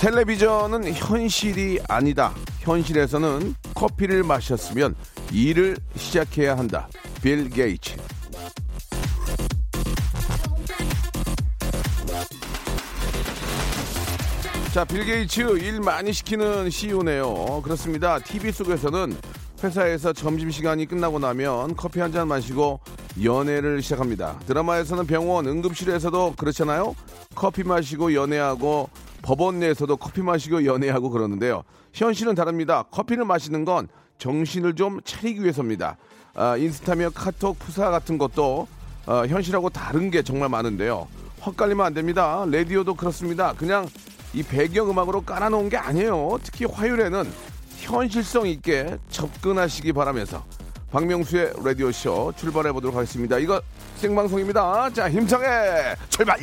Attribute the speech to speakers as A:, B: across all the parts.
A: 텔레비전은 현실이 아니다 현실에서는 커피를 마셨으면 일을 시작해야 한다 빌 게이츠 자, 빌 게이츠 일 많이 시키는 CEO네요. 그렇습니다. TV 속에서는 회사에서 점심시간이 끝나고 나면 커피 한 잔 마시고 연애를 시작합니다. 드라마에서는 병원, 응급실에서도 그렇잖아요. 커피 마시고 연애하고 법원 내에서도 커피 마시고 연애하고 그러는데요. 현실은 다릅니다. 커피를 마시는 건 정신을 좀 차리기 위해서입니다. 아, 인스타며 카톡, 푸사 같은 것도 어, 현실하고 다른 게 정말 많은데요. 헛갈리면 안 됩니다. 라디오도 그렇습니다. 그냥 이 배경음악으로 깔아놓은 게 아니에요. 특히 화요일에는 현실성 있게 접근하시기 바라면서 박명수의 라디오쇼 출발해 보도록 하겠습니다. 이거 생방송입니다. 자, 힘차게 출발!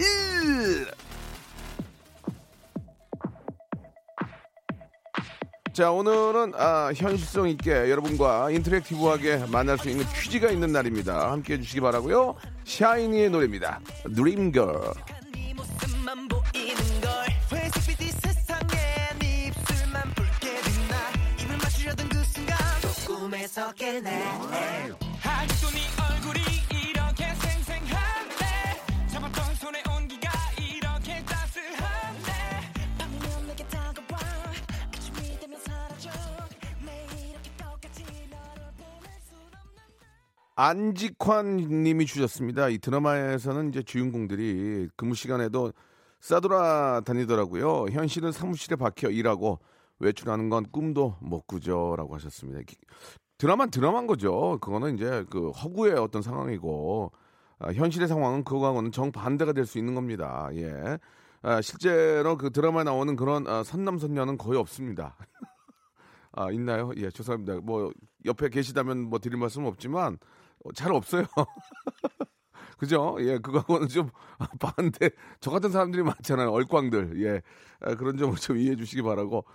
A: 자, 오늘은 아, 현실성 있게 여러분과 인터랙티브하게 만날 수 있는 퀴즈가 있는 날입니다. 함께 해주시기 바라고요. 샤이니의 노래입니다. 드림걸.
B: 네 모습
A: 안직환 님이 주셨습니다. 이 드라마에서는 이제 주인공들이 근무 시간에도 싸돌아 다니더라고요. 현실은 사무실에 박혀 일하고 외출하는 건 꿈도 못 꾸죠라고 하셨습니다. 기- 드라마는 드라마인 거죠. 그거는 이제 그 허구의 어떤 상황이고 아, 현실의 상황은 그거하고는 정반대가 될 수 있는 겁니다. 예. 아, 실제로 그 드라마에 나오는 그런 아, 선남선녀는 거의 없습니다. 아, 있나요? 예, 죄송합니다. 뭐, 옆에 계시다면 뭐 드릴 말씀은 없지만, 어, 잘 없어요. 그죠? 예, 그거하고는 좀 반대. 저 같은 사람들이 많잖아요. 얼꽝들. 예. 아, 그런 점을 좀 이해해 주시기 바라고.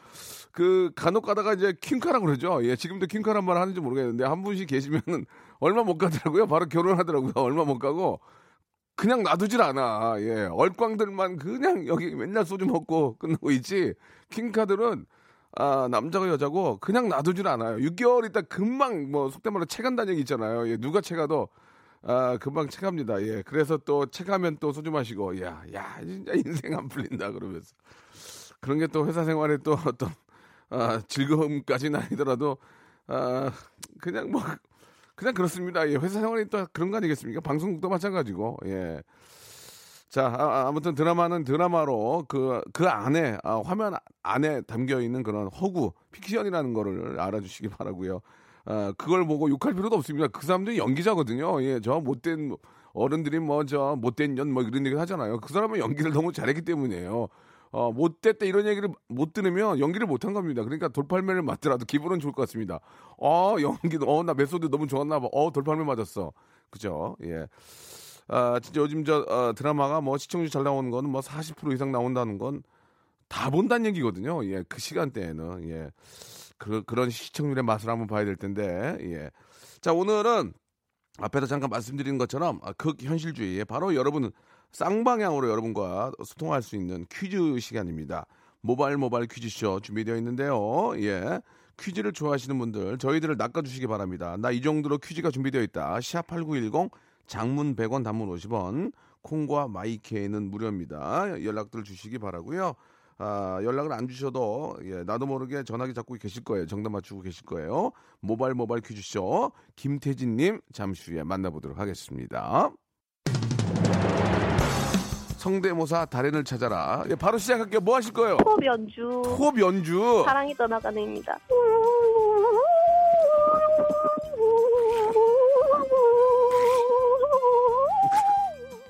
A: 그, 간혹 가다가 이제 킹카라고 그러죠. 예, 지금도 킹카란 말 하는지 모르겠는데, 한 분씩 계시면은 얼마 못 가더라고요. 바로 결혼하더라고요. 얼마 못 가고. 그냥 놔두질 않아. 예. 얼꽝들만 그냥 여기 맨날 소주 먹고 끝나고 있지. 킹카들은 아, 남자가 여자고 그냥 놔두질 않아요. 6개월 있다 금방 뭐 속된 말로 체간다는 얘기 있잖아요. 예, 누가 체가도 아, 금방 체갑니다. 예. 그래서 또 체가면 또 소주 마시고 야, 야, 진짜 인생 안 풀린다 그러면서 그런 게 또 회사 생활에 또 어떤 아, 즐거움까지는 아니더라도 아, 그냥 뭐 그냥 그렇습니다. 예, 회사 생활이 또 그런 거 아니겠습니까? 방송국도 마찬가지고. 예. 자, 아, 아무튼 드라마는 드라마로 그, 그 안에, 아, 화면 안에 담겨 있는 그런 허구, 픽션이라는 거를 알아주시기 바라고요 아, 그걸 보고 욕할 필요도 없습니다. 그 사람들이 연기자거든요. 예, 저 못된 뭐 어른들이 뭐 저 못된 년 뭐 이런 얘기 하잖아요. 그 사람은 연기를 너무 잘했기 때문이에요. 어, 못됐다 이런 얘기를 못 들으면 연기를 못한 겁니다. 그러니까 돌팔매를 맞더라도 기분은 좋을 것 같습니다. 어, 연기도, 어, 나 method 너무 좋았나 봐. 어, 돌팔매 맞았어. 그죠? 예. 아, 진짜 요즘 저 어, 드라마가 뭐 시청률 잘 나오는 거는 뭐 40% 이상 나온다는 건 다 본다는 얘기거든요. 예, 그 시간대에는 예, 그, 그런 시청률의 맛을 한번 봐야 될 텐데 예. 자 오늘은 앞에서 잠깐 말씀드린 것처럼 아, 극현실주의 바로 여러분은 쌍방향으로 여러분과 소통할 수 있는 퀴즈 시간입니다. 모바일 모바일 퀴즈쇼 준비되어 있는데요. 예. 퀴즈를 좋아하시는 분들 저희들을 낚아주시기 바랍니다. 나 이 정도로 퀴즈가 준비되어 있다. 샵8910 장문 100원 단문 50원 콩과 마이케이는 무료입니다. 연락들 주시기 바라고요. 아, 연락을 안 주셔도 예, 나도 모르게 전화기 잡고 계실 거예요. 정답 맞추고 계실 거예요. 모바일 모바일 퀴즈쇼 김태진 님 잠시 후에 만나보도록 하겠습니다. 성대모사 달인을 찾아라. 예, 바로 시작할게요. 뭐 하실 거예요?
C: 호흡 연주
A: 호흡 연주.
C: 사랑이 떠나가는입니다.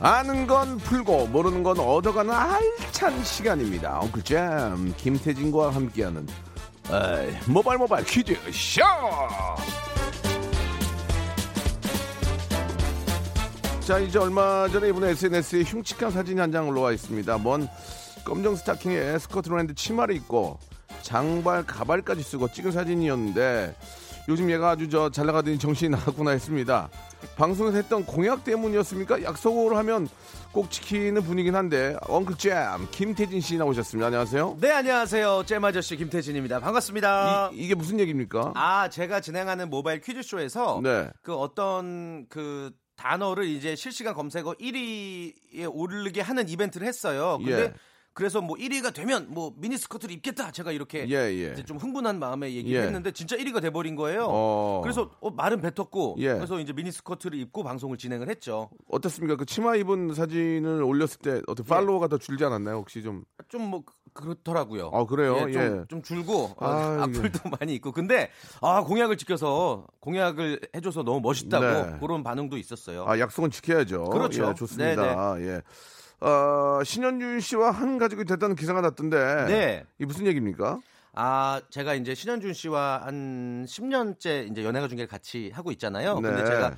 A: 아는 건 풀고 모르는 건 얻어가는 알찬 시간입니다. 엉클 잼 김태진과 함께하는 모바일 모바일 퀴즈 쇼. 자 이제 얼마 전에 이번 SNS에 흉측한 사진이 한장 올라와 있습니다. 먼 검정 스타킹에 스커트랜드 치마를 입고 장발 가발까지 쓰고 찍은 사진이었는데 요즘 얘가 아주 저 잘 나가더니 정신이 나갔구나 했습니다. 방송에서 했던 공약 때문이었습니까? 약속을 하면 꼭 지키는 분이긴 한데 엉클 잼 김태진 씨 나오셨습니다. 안녕하세요.
D: 네, 안녕하세요. 잼 아저씨 김태진입니다. 반갑습니다.
A: 이, 게 무슨 얘기입니까?
D: 아, 제가 진행하는 모바일 퀴즈쇼에서
A: 네.
D: 그 어떤 그 단어를 이제 실시간 검색어 1위에 오르게 하는 이벤트를 했어요. 근데
A: 예.
D: 그래서 뭐 1위가 되면 뭐 미니스커트를 입겠다. 제가 이렇게
A: 예, 예.
D: 이제 좀 흥분한 마음에 얘기를
A: 예.
D: 했는데 진짜 1위가 돼 버린 거예요.
A: 어.
D: 그래서 어, 말은 뱉었고
A: 예.
D: 그래서 이제 미니스커트를 입고 방송을 진행을 했죠.
A: 어떻습니까? 그 치마 입은 사진을 올렸을 때 어떻게 팔로워가 더 줄지 않았나요? 혹시 좀?
D: 좀 뭐 그렇더라고요.
A: 아 그래요?
D: 예, 좀,
A: 예.
D: 좀 줄고 어,
A: 아,
D: 악플도 많이 있고 근데 아 공약을 지켜서 공약을 해줘서 너무 멋있다고
A: 네.
D: 그런 반응도 있었어요.
A: 아 약속은 지켜야죠.
D: 그렇죠.
A: 예, 좋습니다. 예. 어, 신현준 씨와 한 가족이 됐다는 기사가 났던데.
D: 네.
A: 이 무슨 얘기입니까?
D: 아 제가 이제 신현준 씨와 한 10년째 이제 연예가 중계를 같이 하고 있잖아요.
A: 네.
D: 근데 제가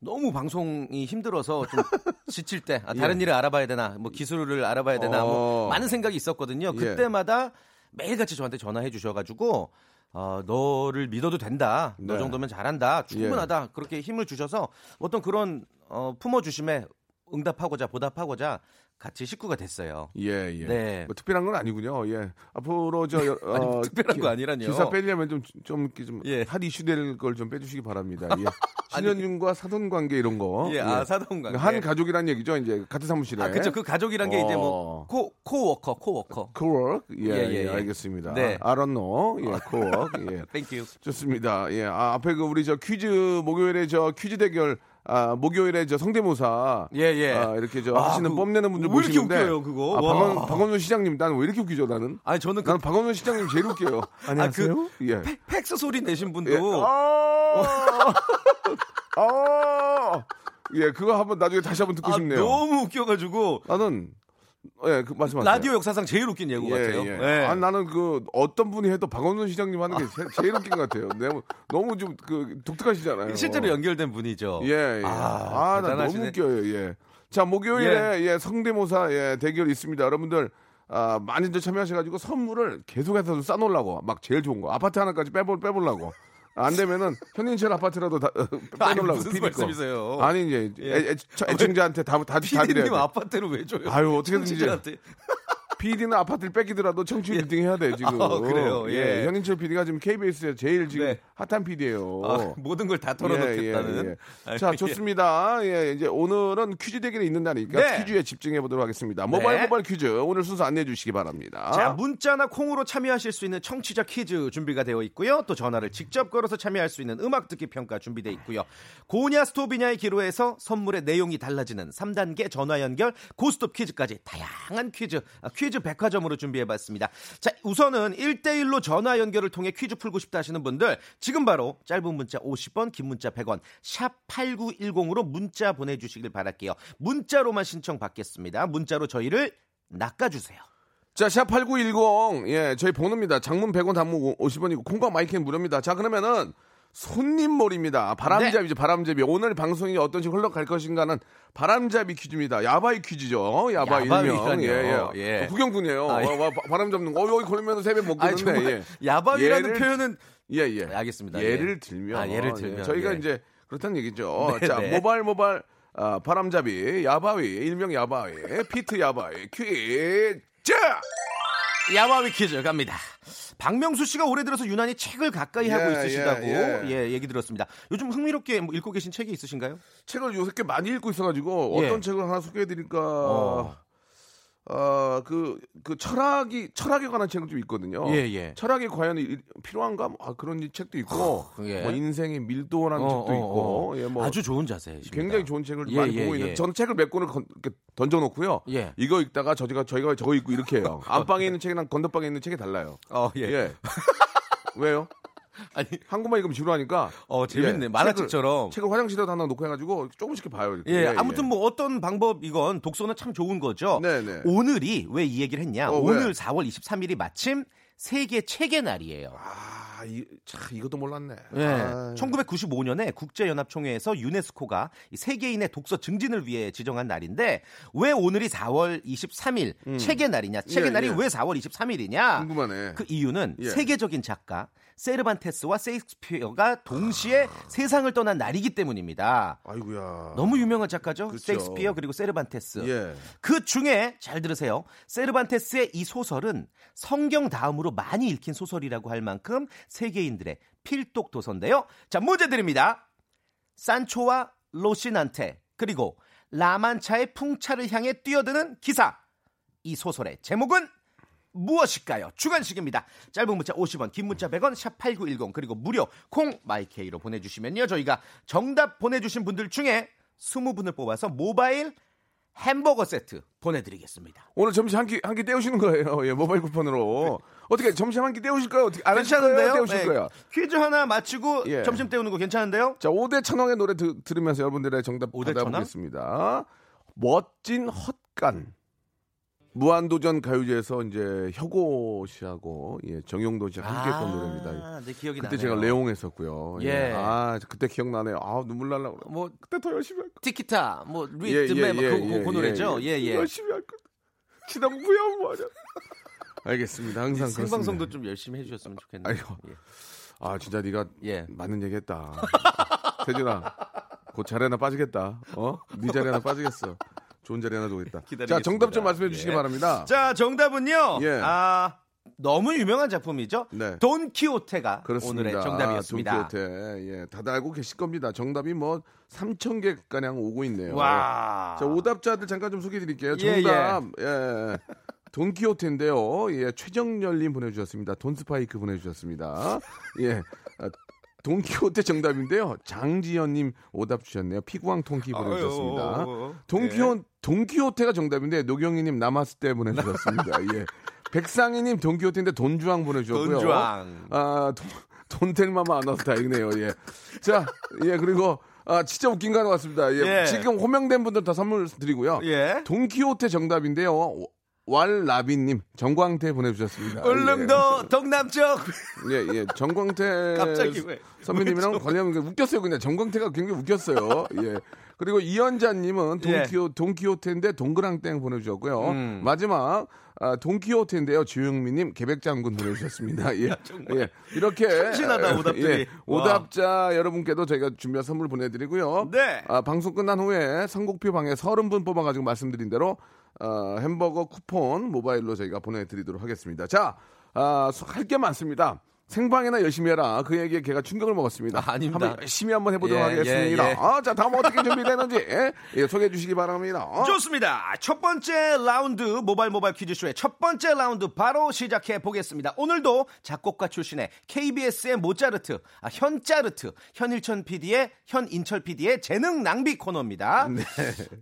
D: 너무 방송이 힘들어서 좀 지칠 때 아, 다른 일을 알아봐야 되나 뭐 기술을 알아봐야 되나
A: 어.
D: 뭐 많은 생각이 있었거든요.
A: 예.
D: 그때마다 매일같이 저한테 전화해 주셔가지고 어, 너를 믿어도 된다. 너
A: 네.
D: 정도면 잘한다. 충분하다. 그렇게 힘을 주셔서 어떤 그런 어, 품어주심에 응답하고자 보답하고자 같이 식구가 됐어요.
A: 예, 예.
D: 네.
A: 뭐 특별한 건 아니군요. 예. 앞으로 저 여- 어,
D: 아니, 특별한
A: 기-
D: 거 아니라뇨.
A: 기사 빼려면 좀좀 이렇게 좀
D: 예.
A: 핫 이슈 될 걸 좀 빼주시기 바랍니다. 예. 신현준과 사돈 관계 이런 거.
D: 예, 아, 사돈 관계.
A: 한 가족이란 얘기죠. 이제 같은 사무실에.
D: 아, 그렇죠. 그 가족이란 게 이제
A: 어.
D: 뭐코 코워커, 코워커.
A: 코워크. 예,
D: 예,
A: 예,
D: 예, 예.
A: 알겠습니다.
D: 네.
A: I don't know. 예, 코워크. 예.
D: 땡큐.
A: 좋습니다. 예. 아, 앞에 그 우리 저 퀴즈 목요일에 저 퀴즈 대결 아, 목요일에 저 성대모사
D: 예, 예.
A: 아, 이렇게 저
D: 아,
A: 하시는
D: 그
A: 뽐내는 분들
D: 왜 이렇게 웃겨요, 그거?
A: 아,
D: 와.
A: 박원, 박원순 시장님 나는 왜 이렇게 웃기죠, 나는?
D: 아니 저는 그
A: 나는 박원순 시장님 제일 웃겨요. 안녕하세요.
D: 그
A: 예.
D: 팩- 팩스 소리 내신 분도
A: 예. 아! 아! 예, 그거 한번 나중에 다시 한번 듣고
D: 아,
A: 싶네요.
D: 너무 웃겨가지고
A: 나는 예, 그 말씀하세요.
D: 라디오 역사상 제일 웃긴 예고 같아요.
A: 예.
D: 예.
A: 아, 나는 그 어떤 분이 해도 박원순 시장님 하는 게 제, 일 웃긴 것 같아요. 너무 너무 좀 그 독특하시잖아요.
D: 실제로 연결된 분이죠.
A: 예, 예.
D: 아,
A: 아, 나 너무. 웃겨요. 예. 자, 목요일에 예, 성대모사 예, 대결 있습니다. 여러분들 아, 많이들 참여하셔가지고 선물을 계속해서 좀 싸놓으려고 막 제일 좋은 거 아파트 하나까지 빼볼 빼보려고 안 되면은 현인철 아파트라도 다 어, 빼놓으려고
D: 무슨
A: 거.
D: 말씀이세요?
A: 아니 이제
D: 예.
A: 애, 애, 층자한테 다 다다
D: 피디님
A: 돼.
D: 아파트를 왜 줘요?
A: 아유, 어떻게든지. PD는 아파트를 뺏기더라도 청취율
D: 예.
A: 1등 해야 돼 지금.
D: 아, 그래요? 예.
A: 현인철 PD가 지금 KBS에 제일 지금
D: 네.
A: 핫한 PD예요.
D: 아, 모든 걸 다 털어놓겠다는.
A: 예, 예. 자, 좋습니다. 예, 이제 오늘은 퀴즈 대결이 있는 날이니까
D: 네.
A: 퀴즈에 집중해 보도록 하겠습니다. 모바일
D: 네.
A: 모바일 퀴즈 오늘 순서 안내해 주시기 바랍니다.
D: 자, 문자나 콩으로 참여하실 수 있는 청취자 퀴즈 준비가 되어 있고요. 또 전화를 직접 걸어서 참여할 수 있는 음악 듣기 평가 준비되어 있고요. 고냐 스톱이냐의 기로에서 선물의 내용이 달라지는 3단계 전화 연결 고스톱 퀴즈까지 다양한 퀴즈, 아, 퀴즈 퀴즈 백화점으로 준비해봤습니다. 자, 우선은 1대1로 전화 연결을 통해 퀴즈 풀고 싶다 하시는 분들 지금 바로 짧은 문자 50원, 긴 문자 100원, 샵 8910으로 문자 보내주시길 바랄게요. 문자로만 신청 받겠습니다. 문자로 저희를 낚아주세요.
A: 자, 샵8910. 예, 저희 번호입니다. 장문 100원, 단문 50원이고, 콩과 마이크는 무료입니다. 자, 그러면은, 손님몰입니다. 바람잡이죠, 바람잡이. 오늘 방송이 어떤 식으로 흘러갈 것인가는 바람잡이 퀴즈입니다. 야바이 퀴즈죠. 야바이 일명. 예, 예.
D: 예.
A: 구경꾼이에요.
D: 아, 예.
A: 와, 와, 바- 바람 잡는 거. 어, 여기 걸리면 세배 못
D: 아니,
A: 겠는데
D: 정말
A: 예.
D: 야밤이라는
A: 예를-
D: 표현은
A: 예, 예.
D: 네, 알겠습니다.
A: 예를
D: 예.
A: 들면.
D: 아, 예를 들면,
A: 예, 저희가
D: 예.
A: 이제 그렇다는 얘기죠.
D: 네,
A: 자,
D: 네.
A: 모발, 모발, 아, 바람잡이, 야바위, 일명 야바위, 피트 야바위, 퀴즈!
D: 야마위 퀴즈 갑니다. 박명수 씨가 올해 들어서 유난히 책을 가까이 하고
A: 예,
D: 있으시다고
A: 예,
D: 예,
A: 예.
D: 얘기 들었습니다. 요즘 흥미롭게 뭐 읽고 계신 책이 있으신가요?
A: 책을 요새 꽤 많이 읽고 있어가지고
D: 예.
A: 어떤 책을 하나 소개해드릴까.
D: 어.
A: 어, 그, 그 철학이, 철학에 관한 책은 좀 있거든요.
D: 예, 예.
A: 철학이 과연 이- 필요한가? 아, 그런 이 책도 있고,
D: 예.
A: 뭐 인생의 밀도라는
D: 어,
A: 책도
D: 어,
A: 있고,
D: 어.
A: 예, 뭐
D: 아주 좋은 자세입니다.
A: 굉장히 좋은 책을
D: 예,
A: 많이
D: 예,
A: 보고
D: 예.
A: 저는 책을 몇 권을 건- 이렇게 던져 놓고요.
D: 예.
A: 이거 읽다가 저희가 저희가 저거 읽고 이렇게 해요. 안방에 있는 책이랑 건너방에 있는 책이 달라요.
D: 어, 예.
A: 예. 왜요?
D: 아니,
A: 한국말 읽으면 지루하니까.
D: 어, 재밌네.
A: 예,
D: 만화책처럼.
A: 책을, 책을 화장실에다 하나 놓고 해가지고 조금씩 봐요. 이렇게.
D: 예, 아무튼 뭐 어떤 방법이건 독서는 참 좋은 거죠.
A: 네네.
D: 오늘이 왜 이 얘기를 했냐?
A: 어, 왜?
D: 오늘 4월 23일이 마침 세계 책의 날이에요.
A: 아, 이, 참, 이것도 몰랐네.
D: 예.
A: 아,
D: 1995년에 국제연합총회에서 유네스코가 이 세계인의 독서 증진을 위해 지정한 날인데 왜 오늘이 4월 23일 책의 날이냐? 책의
A: 예,
D: 날이
A: 예.
D: 왜 4월 23일이냐?
A: 궁금하네.
D: 그 이유는
A: 예.
D: 세계적인 작가 세르반테스와 세익스피어가 동시에 세상을 떠난 날이기 때문입니다.
A: 아이고야.
D: 너무 유명한 작가죠.
A: 그렇죠.
D: 세익스피어 그리고 세르반테스.
A: 예.
D: 그 중에 잘 들으세요. 세르반테스의 이 소설은 성경 다음으로 많이 읽힌 소설이라고 할 만큼 세계인들의 필독 도서인데요. 자, 문제 드립니다. 산초와 로시난테 그리고 라만차의 풍차를 향해 뛰어드는 기사. 이 소설의 제목은 무엇일까요? 주관식입니다. 짧은 문자 50원, 긴 문자 100원, 샵 8910 그리고 무료 콩 마이케이로 보내주시면요. 저희가 정답 보내주신 분들 중에 20분을 뽑아서 모바일 햄버거 세트 보내드리겠습니다.
A: 오늘 점심 한 끼 한 끼 때우시는 거예요. 예, 모바일 쿠폰으로. 어떻게 점심 한 끼 때우실까요? 어떻게 안?
D: 괜찮은데요?
A: 때우실
D: 네.
A: 거예요?
D: 퀴즈 하나 맞히고
A: 예.
D: 점심 때우는 거 괜찮은데요?
A: 자, 5대 천왕의 노래 드, 들으면서 여러분들의 정답? 받아보겠습니다. 멋진 헛간. 무한도전 가요제에서 이제 혁오 씨하고 예, 정용도 씨가 함께 했던 노래입니다.
D: 네, 기억이
A: 그때
D: 나네요.
A: 제가 레옹 했었고요. 예.
D: 예.
A: 아, 그때 기억나네요. 아, 눈물 날라 그래.
D: 뭐
A: 그때 더 열심히 할 거.
D: 티키타, 뭐
A: 예,
D: 리듬에 뭐 그, 그, 그 노래죠. 예, 예.
A: 열심히 할 거. 지난 부야 뭐하냐. 알겠습니다. 항상
D: 생방송도. 좀 열심히 해 주셨으면 좋겠네요.
A: 아이고.
D: 예.
A: 아, 진짜 네가
D: 예.
A: 맞는 얘기 했다. 태준아, 곧 자리 하나 빠지겠다. 어? 네 자리 하나 빠지겠어. 좋은 자리 하나 두겠다. 자. 정답 좀 말씀해 주시기
D: 예.
A: 바랍니다.
D: 자, 정답은요.
A: 예.
D: 아, 너무 유명한 작품이죠.
A: 네.
D: 돈키호테가
A: 그렇습니다.
D: 오늘의 정답이었습니다.
A: 돈키호테. 예, 다들 알고 계실 겁니다. 정답이 뭐 3천 개 가량 오고 있네요.
D: 와.
A: 자, 오답자들 잠깐 좀 소개해 드릴게요.
D: 예,
A: 정답. 예. 돈키호테인데요. 예, 최정열님 보내주셨습니다. 돈스파이크 보내주셨습니다. 예. 아, 돈키호테 정답인데요. 장지연님 오답 주셨네요. 피구왕 통키 보내주셨습니다.
D: 아유,
A: 돈키호, 돈키호테가 정답인데 노경희님 남았을 때 보내주셨습니다. 예. 백상희님 돈키호테인데 돈주왕 보내주셨고요.
D: 돈주왕.
A: 아, 돈, 돈텔마마 안 와서 다행이네요. 예. 자, 예, 그리고, 아, 진짜 웃긴 거 하나 왔습니다. 예.
D: 예.
A: 지금 호명된 분들 다 선물 드리고요.
D: 예.
A: 돈키호테 정답인데요. 왈라비님, 정광태 보내주셨습니다.
D: 울릉도 동남쪽.
A: 예, 예. 정광태
D: 갑자기 왜?
A: 선배님이랑 관련 웃겼어요. 그냥 정광태가 굉장히 웃겼어요. 예. 그리고 이현자님은
D: 예.
A: 돈키호, 돈키호테인데 동그랑땡 보내주셨고요.
D: 음.
A: 마지막, 아, 돈키호테인데요. 주영미님, 개백장군 보내주셨습니다. 예. 예. 이렇게.
D: 참신하다, 오답들이.
A: 예. 오답자 여러분께도 저희가 준비한 선물 보내드리고요.
D: 네.
A: 아, 방송 끝난 후에 선곡표 방에 30분 뽑아가지고 말씀드린 대로 어, 햄버거 쿠폰 모바일로 저희가 보내드리도록 하겠습니다. 자, 아, 할 게 많습니다. 생방이나 열심히 해라. 그 얘기에 걔가 충격을 먹었습니다.
D: 아, 아닙니다.
A: 한번 열심히 한번 해보도록
D: 예,
A: 하겠습니다.
D: 예, 예.
A: 아, 자, 다음 어떻게 준비되는지 예, 예, 소개해 주시기 바랍니다. 어?
D: 좋습니다. 첫 번째 라운드 모바일 모바일 퀴즈쇼의 첫 번째 라운드 바로 시작해 보겠습니다. 오늘도 작곡가 출신의 KBS의 모짜르트, 아, 현짜르트, 현일천 PD의 현인철 PD의 재능 낭비 코너입니다.
A: 네.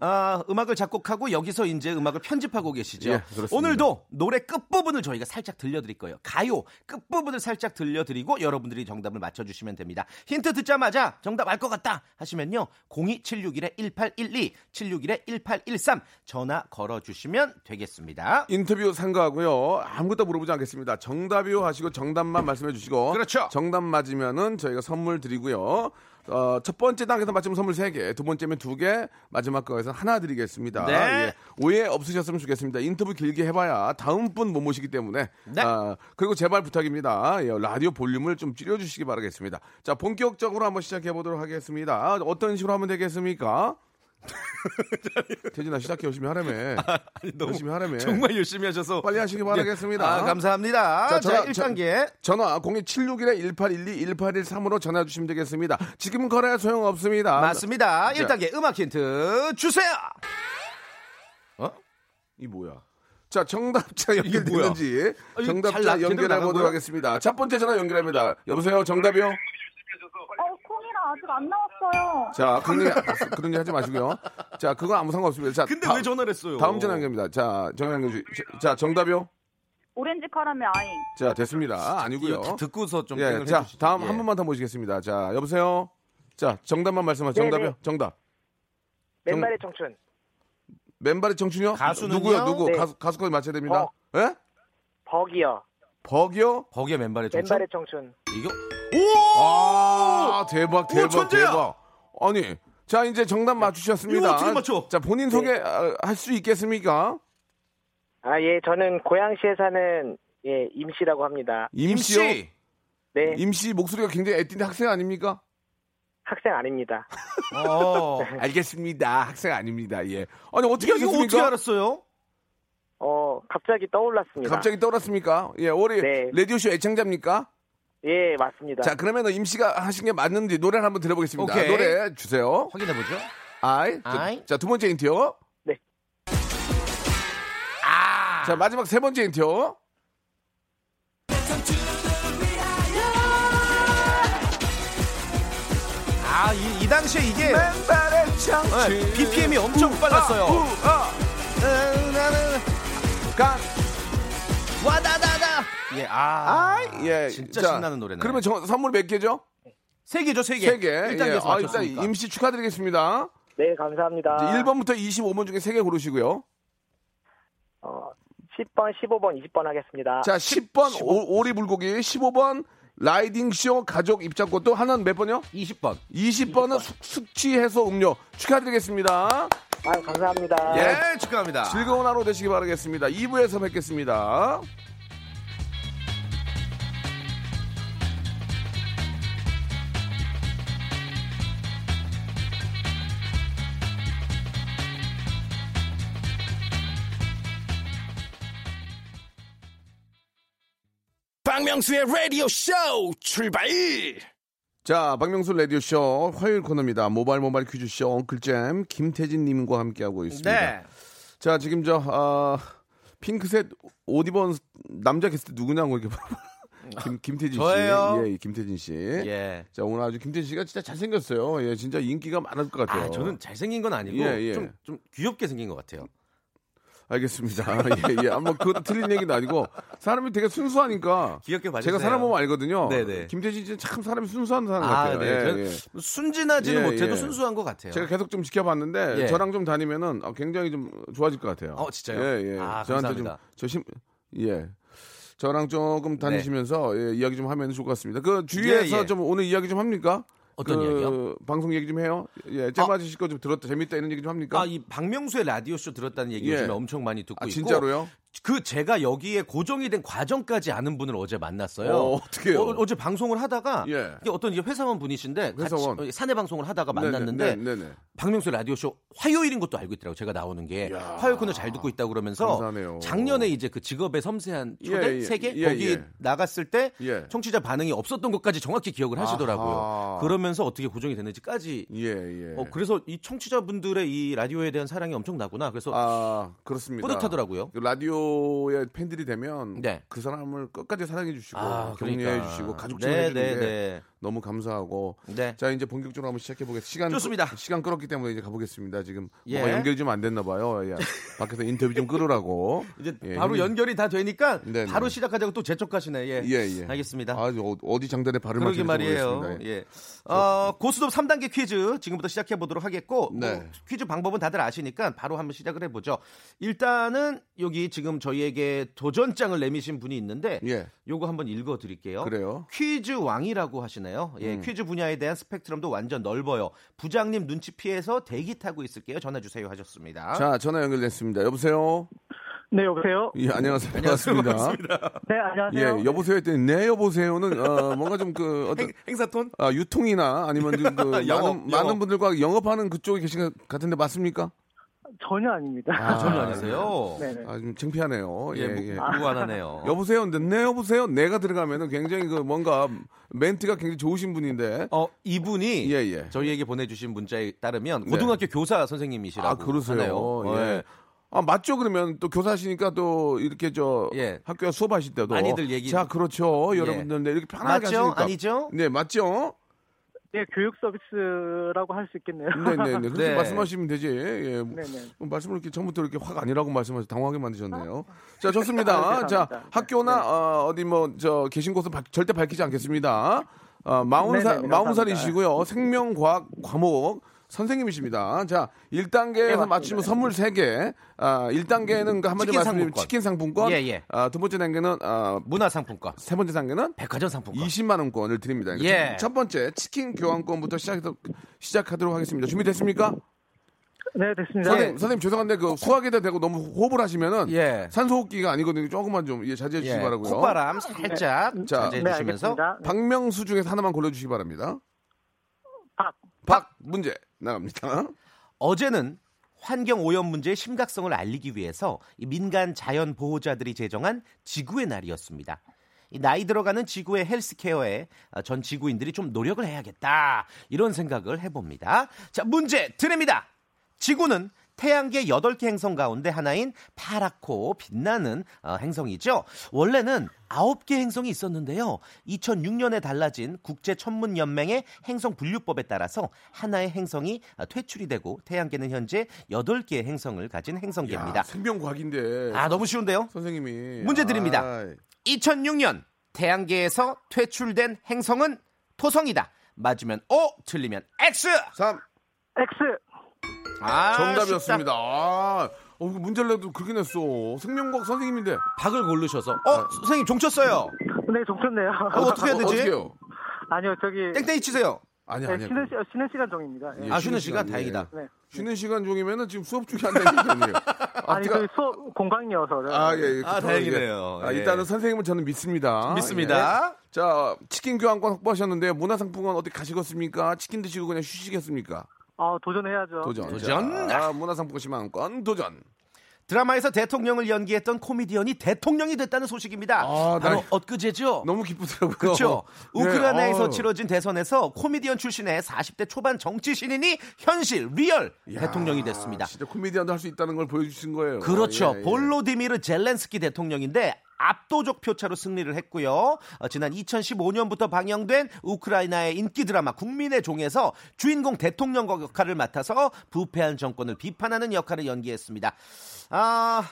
D: 아, 음악을 작곡하고 여기서 이제 음악을 편집하고 계시죠.
A: 예.
D: 오늘도 노래 끝부분을 저희가 살짝 들려드릴 거예요. 가요 끝부분을 살짝 들려드리고 여러분들이 정답을 맞춰주시면 됩니다. 힌트 듣자마자 정답 알 것 같다 하시면요. 02761-1812, 761-1813 전화 걸어주시면 되겠습니다.
A: 인터뷰 상가하고요. 아무것도 물어보지 않겠습니다. 정답이요 하시고 정답만 말씀해 주시고.
D: 그렇죠.
A: 정답 맞으면은 저희가 선물 드리고요. 어, 첫 번째 단계에서 맞으면 선물 3개, 두 번째면 2개, 마지막 거에서 하나 드리겠습니다.
D: 네.
A: 예. 오해 없으셨으면 좋겠습니다. 인터뷰 길게 해봐야 다음 분 못 모시기 때문에.
D: 네.
A: 아, 그리고 제발 부탁입니다. 예, 라디오 볼륨을 좀 줄여주시기 바라겠습니다. 자, 본격적으로 한번 시작해 보도록 하겠습니다. 어떤 식으로 하면 되겠습니까? 태진아 시작해 열심히 하라며. 열심히 하라며.
D: 정말 열심히 하셔서
A: 빨리 하시기 바라겠습니다.
D: 아, 감사합니다.
A: 자,
D: 자,
A: 전화-
D: 1단계.
A: 전화 02761-1812, 1813으로 전화 주시면 되겠습니다. 지금 거래 소용 없습니다.
D: 맞습니다.
A: 자.
D: 1단계 음악 힌트 주세요.
A: 이 뭐야? 자, 정답자? 연결되는지
D: 아,
A: 정답자 연결해 보도록? 하겠습니다. 첫 번째 전화 연결합니다. 여보세요, 정답이요?
E: 아직 안 나왔어요.
A: 자, 그런 얘기, 그런 얘기 하지 마시고요. 자, 그거 아무 상관없습니다. 자,
D: 근데
A: 다-
D: 왜 전화를 했어요?
A: 다음 전화 연결입니다. 자, 전화 연결 주, 자, 정답이요?
E: 오렌지 카라멜 아잉.
A: 자, 됐습니다. 아니고요.
D: 이거 다 듣고서 좀
A: 예, 자,
D: 해주시죠.
A: 다음
D: 예.
A: 한 번만 더 모시겠습니다. 자, 여보세요? 자, 정답만 말씀하세요.
F: 네,
A: 정답이요?
F: 네.
A: 정답.
F: 맨발의 청춘.
A: 맨발의 청춘이요?
D: 가수는요?
A: 누구요? 누구?
F: 네.
A: 가수, 가수까지 맞춰야 됩니다.
F: 어.
A: 예?
F: 버기요.
A: 버기요?
D: 버기의 맨발의 청춘.
F: 맨발의 청춘.
D: 이거
A: 아, 대박,
D: 오,
A: 대박,
D: 천재야!
A: 대박. 아니, 자, 이제 정답 맞추셨습니다.
D: 이거 어떻게 맞춰?
A: 자, 본인 소개 아, 할수 있겠습니까?
F: 아, 예, 저는 고양시에 사는 예, 임씨라고 합니다.
A: 임씨요?
D: 임씨.
F: 네,
A: 임씨 목소리가 굉장히 애띤데 학생 아닙니까?
F: 학생 아닙니다.
D: 어.
A: 알겠습니다. 학생 아닙니다. 예. 아니, 어떻게
D: 이거
A: 하셨습니까?
D: 어떻게 알았어요?
F: 어, 갑자기 떠올랐습니다.
A: 갑자기 떠올랐습니까? 예, 올해
F: 네.
A: 라디오쇼 애청자입니까?
F: 예, 맞습니다.
A: 자, 그러면 임씨가 하신 게 맞는지 노래를 한번 들어보겠습니다.
D: 오케이.
A: 노래 주세요.
D: 확인해 보죠.
A: 아이.
D: 아이.
A: 자, 두 번째 힌트요.
F: 네.
D: 아.
A: 자, 마지막 세 번째 힌트요.
D: 아, 이, 이 당시에 이게 네, BPM이 엄청 빨랐어요.
A: 가.
D: 와다다다. 예, 아.
A: 아이. 예.
D: 진짜
A: 자,
D: 신나는 노래네.
A: 그러면 저, 선물 몇 개죠?
D: 세 개죠, 세 개.
A: 세 개.
D: 1단계에서
A: 예. 아, 일단
D: 맞췄으니까.
A: 임씨 축하드리겠습니다.
F: 네, 감사합니다.
A: 이제 1번부터 25번 중에 세 개 고르시고요.
F: 어, 10번, 15번, 20번 하겠습니다.
A: 자, 10번 오, 오리 불고기, 15번 라이딩 쇼 가족 입장권 또 하나는 몇 번이요?
D: 20번.
A: 20번은 숙취 해소 음료 축하드리겠습니다.
F: 아, 감사합니다.
D: 예, 축하합니다.
A: 즐거운 하루 되시기 바라겠습니다. 2부에서 뵙겠습니다.
G: 박명수의 라디오 쇼 출발!
A: 자, 박명수 라디오 쇼 화요일 코너입니다. 모바일 모바일 퀴즈 쇼 엉클잼 김태진님과 함께하고 있습니다.
D: 네.
A: 자, 지금 저, 아, 핑크색 옷 입은 남자 게스트 누구냐고 이렇게. 김, 김태진 씨.
D: 저예요.
A: 예, 김태진 씨.
D: 예.
A: 자, 오늘 아주 김태진 씨가 진짜 잘생겼어요. 예, 진짜 인기가 많을 것 같아요.
D: 아, 저는 잘생긴 건 아니고
A: 예, 예.
D: 좀, 좀 귀엽게 생긴 것 같아요.
A: 알겠습니다. 예, 예. 아, 뭐, 그것도 틀린 얘기도 아니고, 사람이 되게 순수하니까.
D: 귀엽게 봐주세요.
A: 제가 사람 보면 알거든요.
D: 네네.
A: 김태진 씨는 참 사람이 순수한 사람
D: 아,
A: 같아요.
D: 네.
A: 예, 예.
D: 순진하지는
A: 예,
D: 못해도
A: 예.
D: 순수한 것 같아요.
A: 제가 계속 좀 지켜봤는데
D: 예.
A: 저랑 좀 다니면은 어, 굉장히 좀 좋아질 것 같아요.
D: 어, 진짜요?
A: 예, 예.
D: 아,
A: 저한테
D: 감사합니다.
A: 좀저 심, 예. 저랑 조금 다니시면서 예, 이야기 좀 하면 좋을 것 같습니다. 그 주위에서
D: 예, 예.
A: 좀 오늘 이야기 좀 합니까?
D: 어떤
A: 그
D: 이야기요?
A: 방송 얘기 좀 해요. 예, 잼맞으실 거좀 들었다 재밌다 이런 얘기 좀 합니까?
D: 아, 이 박명수의 라디오 쇼 들었다는 얘기
A: 예.
D: 요즘에 엄청 많이 듣고
A: 아,
D: 있고
A: 진짜로요?
D: 그 제가 여기에 고정이 된 과정까지 아는 분을 어제 만났어요.
A: 어, 어떡해요?
D: 어, 제 방송을 하다가
A: 예.
D: 어떤 이제 회사원 분이신데
A: 회사원.
D: 어, 사내 방송을 하다가 만났는데
A: 네네, 네네.
D: 박명수 라디오 쇼 화요일인 것도 알고 있더라고 요 제가 나오는 게 화요일 코너 잘 듣고 있다 고 그러면서
A: 감사하네요.
D: 작년에 이제 그 직업의 섬세한 초대
A: 예, 예.
D: 세계
A: 예,
D: 거기
A: 예.
D: 나갔을 때
A: 예.
D: 청취자 반응이 없었던 것까지 정확히 기억을 하시더라고요.
A: 아하.
D: 그러면서 어떻게 고정이 됐는지까지
A: 예, 예.
D: 어, 그래서 이 청취자분들의 이 라디오에 대한 사랑이 엄청 나구나. 그래서
A: 아, 그렇습니다.
D: 뿌듯하더라고요.
A: 그 라디오 의 팬들이 되면
D: 네.
A: 그 사람을 끝까지 사랑해 주시고
D: 아,
A: 격려해
D: 그러니까.
A: 주시고 가족처럼
D: 네,
A: 해 주는
D: 네,
A: 게
D: 네.
A: 너무 감사하고
D: 네.
A: 자 이제 본격적으로 한번 시작해 보겠습니다. 시간
D: 좋습니다.
A: 끄- 시간 끌었기 때문에 이제 가보겠습니다. 지금
D: 예.
A: 뭐가 연결이 좀 안 됐나 봐요. 예. 밖에서 인터뷰 좀 끌으라고.
D: 이제
A: 예,
D: 바로
A: 힘-
D: 연결이 다 되니까
A: 네, 네.
D: 바로 시작하자고 또 재촉하시네. 예.
A: 예, 예.
D: 알겠습니다.
A: 아, 어- 어디 장단에 발을 맞출지
D: 말이에요.
A: 예.
D: 예. 어, 고스톱 3단계 퀴즈 지금부터 시작해 보도록 하겠고 뭐
A: 네.
D: 퀴즈 방법은 다들 아시니까 바로 한번 시작을 해 보죠. 일단은 여기 지금 저희에게 도전장을 내미신 분이 있는데
A: 예.
D: 요거 한번 읽어 드릴게요.
A: 그래요?
D: 퀴즈 왕이라고 하시네요. 예,
A: 음.
D: 퀴즈 분야에 대한 스펙트럼도 완전 넓어요. 부장님 눈치 피해서 대기 타고 있을게요. 전화 주세요 하셨습니다.
A: 자, 전화 연결됐습니다. 여보세요?
C: 네, 여보세요?
A: 예, 안녕하세요. 반갑습니다.
C: 네, 안녕하세요.
A: 예, 여보세요 했더니 네 여보세요는 어, 뭔가 좀 그 어떤
D: 행사톤?
A: 아, 유통이나 아니면 좀그
D: 영업,
A: 많은,
D: 영업.
A: 많은 분들과 영업하는 그쪽에 계신 것 같은데 맞습니까?
C: 전혀 아닙니다.
D: 아, 전혀 아니세요.
C: 네네.
A: 아, 좀 창피하네요. 예,
D: 예,
A: 예.
D: 무- 무관하네요.
A: 여보세요? 근데 네 여보세요? 내가 들어가면은 굉장히 그 뭔가 멘트가 굉장히 좋으신 분인데.
D: 어, 이분이
A: 예, 예.
D: 저희에게 보내주신 문자에 따르면
A: 네.
D: 고등학교 교사 선생님이시라고
A: 아, 그러세요?
D: 하네요.
A: 예.
D: 예.
A: 아, 맞죠? 그러면 또 교사시니까 또 이렇게 저
D: 예.
A: 학교 수업하실 때도
D: 많이들 얘기-
A: 자, 그렇죠.
D: 예.
A: 여러분들 네, 이렇게 편하게
D: 맞죠?
A: 하시니까.
D: 아니죠?
A: 네, 맞죠?
C: 네, 교육 서비스라고 할 수 있겠네요.
A: 네, 네, 네. 그렇게
D: 네.
A: 말씀하시면 되지. 예.
C: 네네.
A: 뭐 말씀을 이렇게 처음부터 이렇게 화가 아니라고 말씀하셔서 당황하게 만드셨네요. 자,
C: 아,
A: 좋습니다.
C: 죄송합니다.
A: 자,
C: 네.
A: 학교나 어, 어디 뭐 저 계신 곳은 바- 절대 밝히지 않겠습니다. 어, 마흔 살
C: 네네네,
A: 마흔. 살이시고요. 생명과학 과목 선생님이십니다. 자, 1단계에서
C: 네.
A: 맞추면 선물 3개. 아, 1단계는 그 한마디로
D: 치킨
A: 말씀드리면
D: 상품권.
A: 치킨 상품권.
D: 예, 예.
A: 아, 두 번째 단계는 아,
D: 문화 상품권,
A: 세 번째 단계는
D: 백화점 상품권.
A: 20만 원권을 드립니다.
D: 예.
A: 첫 번째 치킨 교환권부터 시작 시작하도록 하겠습니다. 준비됐습니까?
C: 네, 됐습니다.
A: 선생님, 선생님 죄송한데 그 수학에다 대고 너무 호흡을 하시면은
D: 예.
A: 산소호흡기가 아니거든요. 조금만 좀 예, 자제해 주시기
D: 예,
A: 바라고요.
D: 콧바람 살짝
A: 자,
D: 자제해
C: 네,
D: 주시면서.
C: 네.
A: 박명수 중에서 하나만 골라 주시기 바랍니다.
C: 박.
A: 박 문제 나갑니다.
D: 어제는 환경 오염 문제의 심각성을 알리기 위해서 이 민간 자연 보호자들이 제정한 지구의 날이었습니다. 이 나이 들어가는 지구의 헬스케어에 아, 전 지구인들이 좀 노력을 해야겠다 이런 생각을 해봅니다. 자 문제 드립니다. 지구는 태양계 8개 행성 가운데 하나인 파랗고 빛나는 어, 행성이죠. 원래는 9개 행성이 있었는데요. 2006년에 달라진 국제천문연맹의 행성 분류법에 따라서 하나의 행성이 어, 퇴출이 되고 태양계는 현재 8개의 행성을 가진 행성계입니다.
A: 야, 생명과학인데
D: 아, 너무 쉬운데요?
A: 선생님이
D: 문제 드립니다.
A: 아이,
D: 2006년 태양계에서 퇴출된 행성은 토성이다. 맞으면 O, 틀리면 X.
A: 3
C: X.
D: 아,
A: 정답이었습니다. 아, 어, 이거 문제를 내도 그렇게 냈어. 생명과학 선생님인데.
D: 박을 고르셔서 어, 선생님 종쳤어요.
C: 네, 종쳤네요.
D: 어, 어떻게 해야 되지?
A: 해요?
C: 아니요, 저기.
D: 땡땡이 치세요.
A: 아니,
C: 네,
A: 아니.
C: 쉬는, 시, 쉬는 시간 종입니다. 예.
A: 예,
D: 아,
A: 쉬는
D: 쉬는 시간
A: 시간,
D: 다행이다.
C: 네.
A: 쉬는 시간 중이면은 지금 수업 중에 한다는 얘기아니에요
C: 아니, 저기 수업 공강이어서.
A: 아, 예, 예.
D: 아. 다행이네요.
A: 아,
D: 예.
A: 일단은 선생님은 저는 믿습니다.
D: 믿습니다.
A: 예. 자, 치킨 교환권 확보하셨는데 문화상품권 어디 가시겠습니까? 치킨 드시고 그냥 쉬시겠습니까?
C: 아, 도전해야죠.
A: 도전.
D: 도전.
A: 자, 문화상품권 10만원권 도전.
D: 드라마에서 대통령을 연기했던 코미디언이 대통령이 됐다는 소식입니다.
A: 아,
D: 바로
A: 나-
D: 엊그제죠.
A: 너무 기쁘더라고요.
D: 그렇죠.
A: 네,
D: 우크라이나에서
A: 아유.
D: 치러진 대선에서 코미디언 출신의 40대 초반 정치 신인이 현실 real
A: 야,
D: 대통령이 됐습니다.
A: 진짜 코미디언도 할 수 있다는 걸 보여주신 거예요.
D: 그렇죠.
A: 예, 예.
D: 볼로디미르 젤렌스키 대통령인데 압도적 표차로 승리를 했고요. 어, 지난 2015년부터 방영된 우크라이나의 인기 드라마 국민의 종에서 주인공 대통령 역할을 맡아서 부패한 정권을 비판하는 역할을 연기했습니다. 아,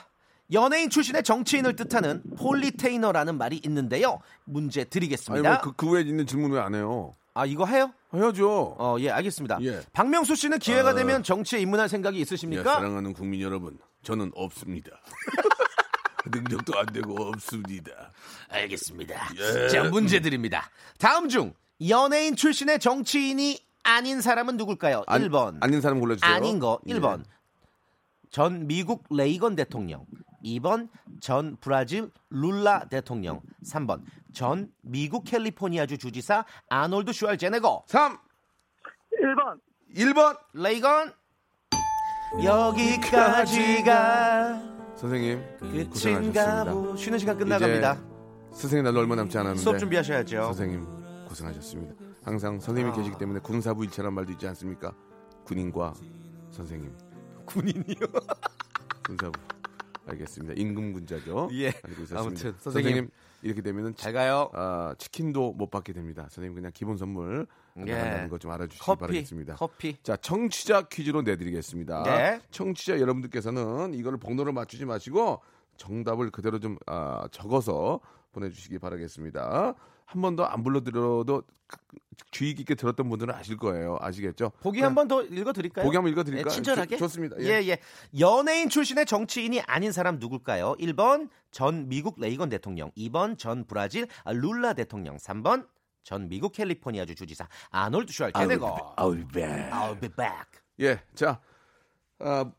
D: 연예인 출신의 정치인을 뜻하는 폴리테이너라는 말이 있는데요. 문제
A: 아니,
D: 드리겠습니다.
A: 뭐 그, 그 외에 있는 질문 왜 안 해요?
D: 아, 이거 해요?
A: 해야죠.
D: 어, 예, 알겠습니다.
A: 예.
D: 박명수 씨는 기회가
A: 아.
D: 되면 정치에 입문할 생각이
A: 예,
D: 있으십니까?
A: 사랑하는 국민 여러분, 저는 없습니다. 능력도 안 되고 없습니다.
D: 알겠습니다.
A: 예.
D: 자, 문제 드립니다. 다음 중 연예인 출신의 정치인이 아닌 사람은 누굴까요?
A: 안-
D: 1번.
A: 아닌 사람 골라주세요.
D: 아닌 거.
A: 예.
D: 1번. 전 미국 레이건 대통령. 2번 전 브라질 룰라 대통령 3번 전 미국 캘리포니아주 주지사 아놀드 슈왈제네거
A: 3
C: 1번
A: 1번
D: 레이건 여기까지가
A: 선생님
D: 끝인가
A: 고생하셨습니다.
D: 보 쉬는 시간 끝나갑니다
A: 스승의 날로 얼마 남지 않았는데
D: 수업 준비하셔야죠
A: 선생님 고생하셨습니다. 항상 선생님이 계시기 때문에 군사부일체란 말도 있지 않습니까? 군인과 선생님.
D: 군인이요
A: 군사부. 알겠습니다. 임금군자죠.
D: 예.
A: 알고 있었습니다.
D: 아무튼
A: 선생님,
D: 선생님
A: 이렇게 되면은
D: 잘 가요
A: 아, 치킨도 못 받게 됩니다. 선생님 그냥 기본 선물
D: 예.
A: 나간다는 거좀 알아주시기
D: 커피
A: 바라겠습니다.
D: 커피
A: 자, 청취자 퀴즈로 내드리겠습니다.
D: 네.
A: 청취자 여러분들께서는 이거를 번호를 맞추지 마시고 정답을 그대로 좀 아, 적어서 보내주시기 바라겠습니다. 한 번 더 안 불러드려도 주의 깊게 들었던 분들은 아실 거예요. 아시겠죠?
D: 보기 한 번 더 읽어드릴까요?
A: 보기 한 번 읽어드릴까요?
D: 네, 친절하게
A: 좋- 좋습니다. 예.
D: 예, 예. 연예인 출신의 정치인이 아닌 사람 누굴까요? 1번 전 미국 레이건 대통령, 2번 전 브라질 아, 룰라 대통령, 3번 전 미국 캘리포니아주 주지사 아놀드 슈왈제네거.
A: I'll be back.
D: I'll be back.
A: 예, 자, 아,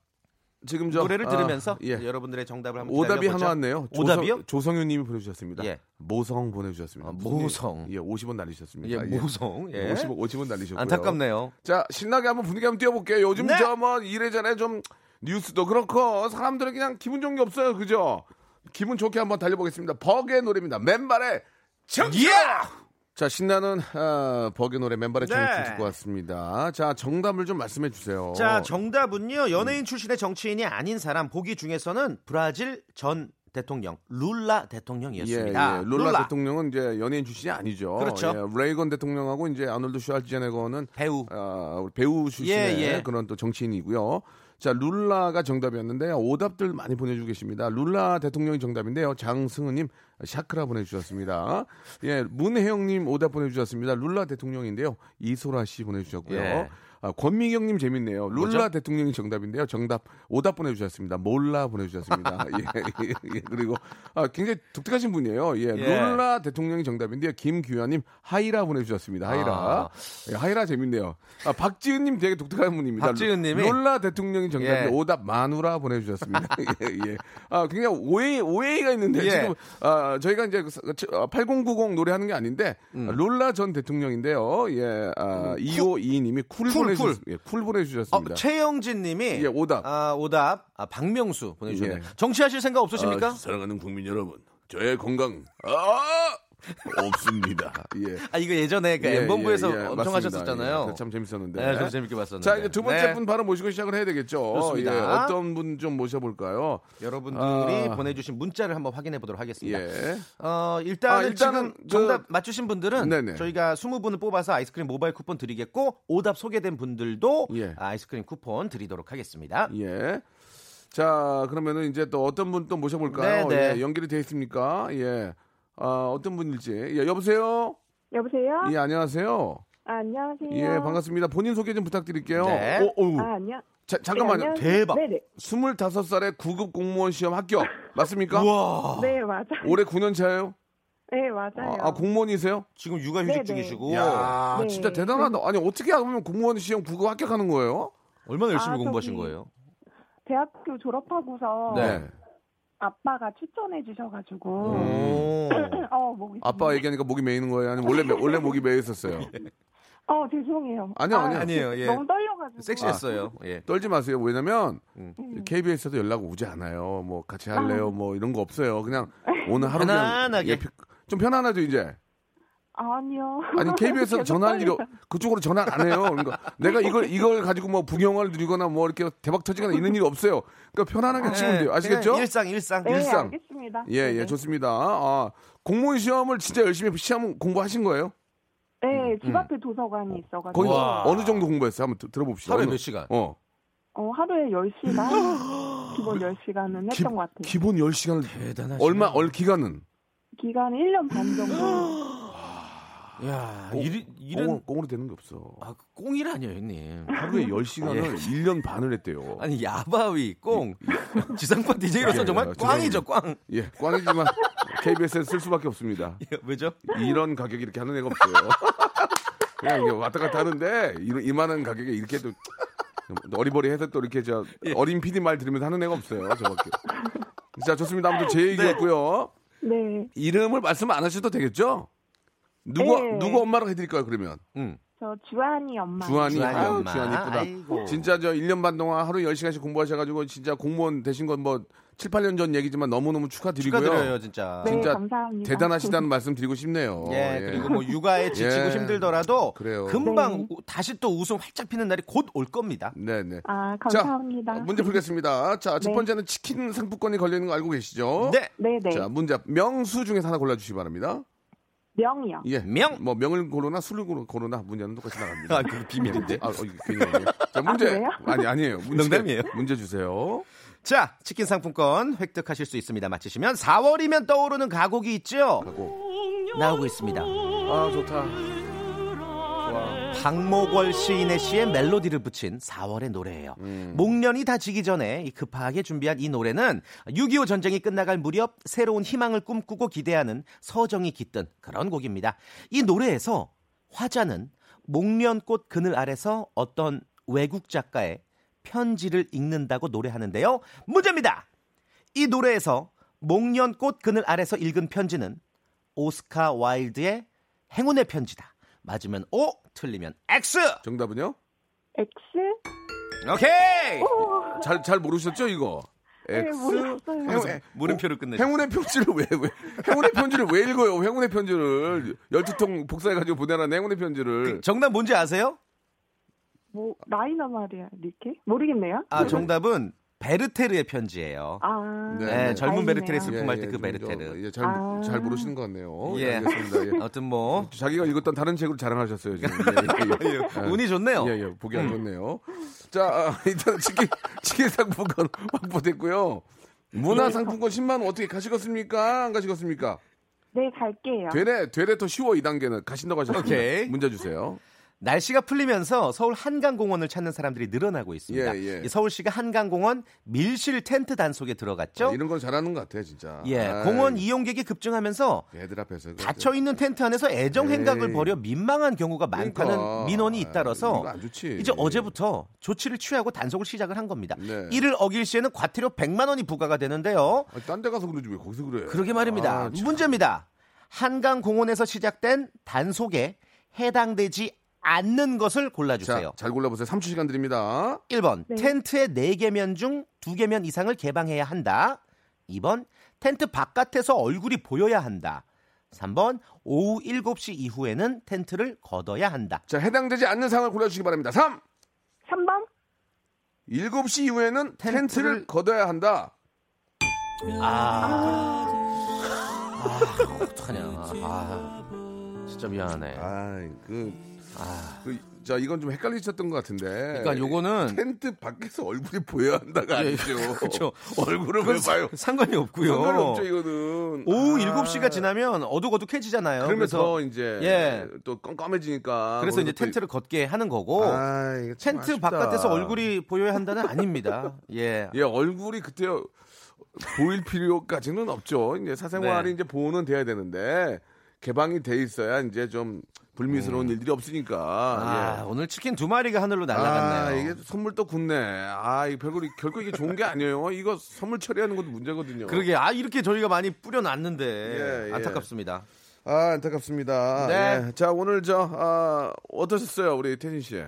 A: 지금 저
D: 노래를
A: 아,
D: 들으면서
A: 예.
D: 여러분들의 정답을 한번
A: 오답이
D: 기다려보죠.
A: 하나 왔네요.
D: 오답이요?
A: 조성 윤님이 보내주셨습니다.
D: 예.
A: 모성 보내주셨습니다.
D: 아, 모성.
A: 예, 50원 날리셨습니다.
D: 예, 모성. 예.
A: 50원, 50원 날리셨고요.
D: 안타깝네요.
A: 자, 신나게 한번 분위기 한번 띄워볼게요. 요즘
D: 네.
A: 저뭐 이래저래 좀 뉴스도 그렇고 사람들은 그냥 기분 좋은 게 없어요. 그죠? 기분 좋게 한번 달려보겠습니다. 버그의 노래입니다. 맨발의 정치!
D: 예!
A: 자, 신나는 아, 버그 노래 맨발의
D: 네.
A: 정치 듣고 왔습니다. 자, 정답을 좀 말씀해 주세요.
D: 자, 정답은요. 연예인 출신의 정치인이 아닌 사람 보기 중에서는 브라질 전 대통령 룰라
A: 예,
D: 대통령이었습니다.
A: 예. 룰라, 대통령은 이제 연예인 출신이 아니죠.
D: 그렇죠.
A: 예, 레이건 대통령하고 이제 아놀드 슈왈제네거는
D: 배우.
A: 아, 우리 배우 출신의
D: 예, 예.
A: 그런 또 정치인이고요. 자, 룰라가 정답이었는데요. 오답들 많이 보내주고 계십니다. 룰라 대통령이 정답인데요. 장승은님 샤크라 보내주셨습니다. 예, 문혜영님 오답 보내주셨습니다. 룰라 대통령인데요. 이소라 씨 보내주셨고요.
D: 예.
A: 아, 권미경님 재밌네요. 룰라
D: 뭐죠?
A: 대통령이 정답인데요. 정답 오답 보내주셨습니다. 몰라 보내주셨습니다. 예, 예, 예. 그리고 아, 굉장히 독특하신 분이에요. 예,
D: 예.
A: 룰라 대통령이 정답인데요. 김규현님 하이라 보내주셨습니다. 하이라.
D: 아.
A: 예, 하이라 재밌네요. 아, 박지은님 되게 독특한 분입니다.
D: 박지은님이?
A: 룰라 대통령이 정답인데
D: 예.
A: 오답 마누라 보내주셨습니다. 예, 예. 아, 굉장히 오해, 오해가 있는데
D: 예.
A: 지금 아, 저희가 이제 8090 노래하는 게 아닌데
D: 음.
A: 아, 룰라 전 대통령인데요. 예, 아, 2522님이 쿨,
D: 쿨,
A: 보내주셨,
D: 쿨.
A: 예, 쿨
D: 어,
A: 보내주셨습니다.
D: 최영진 님이
A: 예, 오답.
D: 아, 오답. 아, 박명수 보내주셨네요.
A: 예.
D: 정치하실 생각 없으십니까?
A: 아, 사랑하는 국민 여러분, 저의 건강 아 없습니다. 예.
D: 아, 이거 예전에 그
A: 예,
D: 엠본부에서
A: 예, 예,
D: 엄청
A: 맞습니다.
D: 하셨었잖아요.
A: 예, 참 재밌었는데.
D: 네, 저도 재밌게 봤었는데.
A: 자, 이제 두 번째
D: 네.
A: 분 바로 모시고 시작을 해야 되겠죠.
D: 좋습니다.
A: 예, 어떤 분 좀 모셔볼까요?
D: 여러분들이
A: 아.
D: 보내주신 문자를 한번 확인해 보도록 하겠습니다.
A: 예.
D: 어, 일단은,
A: 아, 일단은 그-
D: 정답 맞추신 분들은
A: 네네.
D: 저희가 20분을 뽑아서 아이스크림 모바일 쿠폰 드리겠고 오답 소개된 분들도
A: 예.
D: 아이스크림 쿠폰 드리도록 하겠습니다.
A: 예. 자, 그러면은 이제 또 어떤 분 또 모셔볼까요?
D: 네, 네.
A: 예, 연결이 돼 있습니까? 예. 아, 어떤 분일지. 예, 여보세요?
E: 여보세요?
A: 예, 안녕하세요.
E: 아, 안녕하세요.
A: 예, 반갑습니다. 본인 소개 좀 부탁드릴게요.
D: 네.
A: 어, 어우.
E: 아, 안녕.
A: 자, 잠깐만요.
E: 네.
D: 대박.
E: 네네.
A: 25살에 9급 공무원 시험 합격. 맞습니까?
D: 우와.
E: 네, 맞아요.
A: 올해 9년 차예요?
E: 네, 맞아요.
A: 아, 아, 공무원이세요?
D: 지금 육아휴직
E: 네, 네.
D: 중이시고
A: 야,
E: 네.
A: 진짜 대단하다. 아니, 어떻게 하면 공무원 시험 9급 합격하는 거예요?
D: 얼마나 열심히
E: 아,
D: 공부하신
E: 저기-
D: 거예요?
E: 대학교 졸업하고서
D: 네.
E: 아빠가 추천해 주셔가지고
D: 오.
E: 어, 목이
A: 아빠 얘기하니까 목이 메이는 거예요? 아니면 원래, 매- 원래 목이 메여 있었어요?
E: 어, 죄송해요.
A: 아니요,
E: 아,
A: 아니요.
D: 아니에요. 예.
E: 너무 떨려가지고.
D: 섹시했어요. 예.
A: 떨지 마세요. 왜냐면
D: 음.
A: KBS에도 연락 오지 않아요. 뭐 같이 할래요. 뭐 이런 거 없어요. 그냥 오늘 하루 그냥
D: 편안하게.
A: 예, 피- 좀 편안하죠 이제.
E: 아니요.
A: 아니 KBS에서
E: 계속
A: 전화할 일이 그쪽으로 전화 안 해요. 그러니까 내가 이걸 이걸 가지고 뭐 부경을 누리거나 뭐 이렇게 대박 터지거나 이런 일이 없어요. 그러니까 편안하게 치면 돼요. 아시겠죠?
D: 그냥 일상 일상.
E: 네,
A: 일상.
E: 알겠습니다.
A: 예, 예. 좋습니다. 아, 공무원 시험을 진짜 열심히 시험 공부하신 거예요?
E: 네, 집 앞에 도서관이 있어 가지고
A: 거기
D: 와.
A: 어느 정도 공부했어요? 한번 들- 들어봅시다.
D: 하루에 몇 시간?
A: 어.
E: 어, 하루에 10시간 기본 10시간은 했던
A: 기,
E: 것 같아요.
A: 기본 10시간을
D: 대단하시네.
A: 얼마 얼 기간은
E: 기간 1년 반 정도.
D: 야,
A: 꽁-
D: 일, 일은
A: 꽁으로, 꽁으로 되는 게 없어.
D: 아, 꽁이라니요, 형님.
A: 하루에 10시간을
D: 예.
A: 1년 반을 했대요.
D: 아니 야바위 꽁 지상파 DJ로서
A: 예,
D: 정말
A: 예,
D: 꽝이죠 꽝.
A: 예, 꽝이지만 KBS에 쓸 수밖에 없습니다.
D: 예, 왜죠?
A: 이런 가격이 이렇게 하는 애가 없어요. 그냥 이게 왔다 갔다 하는데 이런 이만한 가격에 이렇게 또 어리버리해서 또 이렇게 저
D: 예.
A: 어린 PD 말 들으면서 하는 애가 없어요. 저밖에. 자, 좋습니다. 아무튼 제 얘기였고요.
E: 네.
A: 이름을 말씀 안 하셔도 되겠죠? 누구,
E: 네.
A: 누구 엄마라고 해드릴까요, 그러면?
D: 음.
E: 저 주한이 엄마.
A: 주한이,
D: 주한이
A: 아유,
D: 엄마.
A: 주한이 이쁘다.
D: 아이고.
A: 진짜 저 1년 반 동안 하루 10시간씩 공부하셔가지고 진짜 공무원 되신 건 뭐 7, 8년 전 얘기지만 너무너무 축하드리고요.
D: 축하드려요, 진짜.
E: 네,
A: 진짜
E: 감사합니다.
A: 대단하시다는 말씀 드리고 싶네요.
D: 예, 그리고 뭐 육아에 지치고
A: 예.
D: 힘들더라도
A: 그래요.
D: 금방
E: 네.
D: 우- 다시 또 웃음 활짝 피는 날이 곧 올 겁니다.
A: 네 네.
E: 아,
A: 자,
E: 감사합니다.
A: 어, 문제 풀겠습니다. 자, 첫
E: 네.
A: 번째는 치킨 상품권이 걸리는 거 알고 계시죠?
D: 네.
E: 네, 네.
A: 자, 문제 명수 중에서 하나 골라 주시기 바랍니다.
E: 명이요.
A: 예.
D: 명.
A: 뭐 명을 고르나 술을 고르- 고르나 문제는 똑같이 나갑니다.
D: 아, 그거 비밀인데.
A: 아, 어, 괜히 아니에요. 자, 문제.
E: 그래요?
A: 아니, 아니에요. 문제,
D: 농담이에요.
A: 문제 주세요.
D: 자, 치킨 상품권 획득하실 수 있습니다. 맞히시면 4월이면 떠오르는 가곡이 있죠?
A: 하고.
D: 나오고 있습니다.
A: 아, 좋다.
D: 박모걸 시인의 시에 멜로디를 붙인 4월의 노래예요.
A: 음.
D: 목련이 다 지기 전에 이 급하게 준비한 이 노래는 6.25 전쟁이 끝나갈 무렵 새로운 희망을 꿈꾸고 기대하는 서정이 깃든 그런 곡입니다. 이 노래에서 화자는 목련꽃 그늘 아래서 어떤 외국 작가의 편지를 읽는다고 노래하는데요. 문제입니다. 이 노래에서 목련꽃 그늘 아래서 읽은 편지는 오스카 와일드의 행운의 편지다. 맞으면 O, 틀리면 X.
A: 정답은요?
E: X?
D: 오케이.
A: 잘, 잘 모르셨죠, 이거?
E: 네,
A: X. 행운-
D: 물음표를 끝내.
A: 행운의 편지를 왜, 왜, 행운의 편지를 왜 읽어요? 행운의 편지를. 12통 복사해 가지고 보내라는 행운의 편지를.
D: 정답 뭔지 아세요?
E: 뭐, 라이너 마리아, 이렇게? 모르겠네요.
D: 아, 정답은 베르테르의 편지예요.
E: 아,
A: 네,
D: 네,
A: 네.
D: 젊은. 베르테르 슬픔 할 때 그
A: 젊은
D: 베르테르.
A: 저, 예, 잘,
E: 아.
A: 잘 모르시는 것 같네요.
D: 예.
A: 알겠습니다. 예.
D: 아무튼 뭐
A: 자기가 읽었던 다른 책으로 자랑하셨어요, 지금. 예, 예, 예.
D: 운이 좋네요.
A: 예, 예, 보기 안 좋네요. 자, 아, 일단 치킨, 치킨 상품권 확보됐고요. 문화상품권 10만 원 어떻게 가시겠습니까? 안 가시겠습니까?
E: 네, 갈게요.
A: 되레, 되레 더 쉬워, 2단계는. 가신다고 하셨습니다.
D: 오케이.
A: 문제 주세요.
D: 날씨가 풀리면서 서울 한강공원을 찾는 사람들이 늘어나고 있습니다.
A: 예, 예.
D: 이 서울시가 한강공원 밀실 텐트 단속에 들어갔죠.
A: 아, 이런 건 잘하는 것 같아, 진짜.
D: 예,
A: 아이,
D: 공원 이용객이 급증하면서
A: 애들 앞에서.
D: 닫혀 있는 텐트 안에서 애정 행각을. 벌여 민망한 경우가 많다는
A: 그러니까.
D: 민원이
A: 아,
D: 잇따라서. 이제 어제부터 조치를 취하고 단속을 시작을 한 겁니다.
A: 네.
D: 이를 어길 시에는 과태료 100만 원이 부과가 되는데요.
A: 아니, 딴데 가서 그러지 왜 거기서 그래?
D: 그러게 말입니다.
A: 아, 참.
D: 문제입니다. 한강공원에서 시작된 단속에 해당되지 않는 것을 골라주세요.
A: 자, 잘 골라보세요. 3초 시간 드립니다.
D: 1번
E: 네.
D: 텐트의 4개면 중 2개면 이상을 개방해야 한다. 2번 텐트 바깥에서 얼굴이 보여야 한다. 3번 오후 7시 이후에는 텐트를 걷어야 한다.
A: 자, 해당되지 않는 상황을 골라주시기 바랍니다. 3!
E: 3번?
A: 7시 이후에는 텐트를,
D: 텐트를
A: 걷어야 한다.
D: 아, 아 어떡하냐. 아, 진짜 미안하네.
A: 아, 그,
D: 아,
A: 그, 자, 이건 좀 헷갈리셨던 것 같은데.
D: 그러니까 요거는
A: 텐트 밖에서 얼굴이 보여야 한다가
D: 예,
A: 아니죠.
D: 그렇죠.
A: 얼굴을 왜 봐요?
D: 상관이 없고요.
A: 상관이 없죠, 이거는.
D: 오후
A: 아.
D: 7시가 지나면 어둑어둑해지잖아요.
A: 그러면
D: 그래서
A: 더 이제
D: 예.
A: 또 껌껌해지니까.
D: 그래서 이제 텐트를 걷게 하는 거고
A: 아,
D: 텐트
A: 아쉽다.
D: 바깥에서 얼굴이 보여야 한다는 아닙니다. 예.
A: 예, 얼굴이 그때 보일 필요까지는 없죠. 이제 사생활이
D: 네.
A: 이제 보호는 돼야 되는데 개방이 돼 있어야 이제 좀 불미스러운 일들이 없으니까.
D: 음. 아,
A: 예.
D: 오늘 치킨 두 마리가 하늘로
A: 아,
D: 날아갔네요.
A: 이게 선물 또 굳네. 아, 이 별거 결코 이게 좋은 게 아니에요. 이거 선물 처리하는 것도 문제거든요.
D: 그러게 아 이렇게 저희가 많이 뿌려놨는데
A: 예, 예.
D: 안타깝습니다.
A: 아, 안타깝습니다.
D: 네.
A: 예. 자, 오늘 저 아, 어떠셨어요, 우리 태진 씨?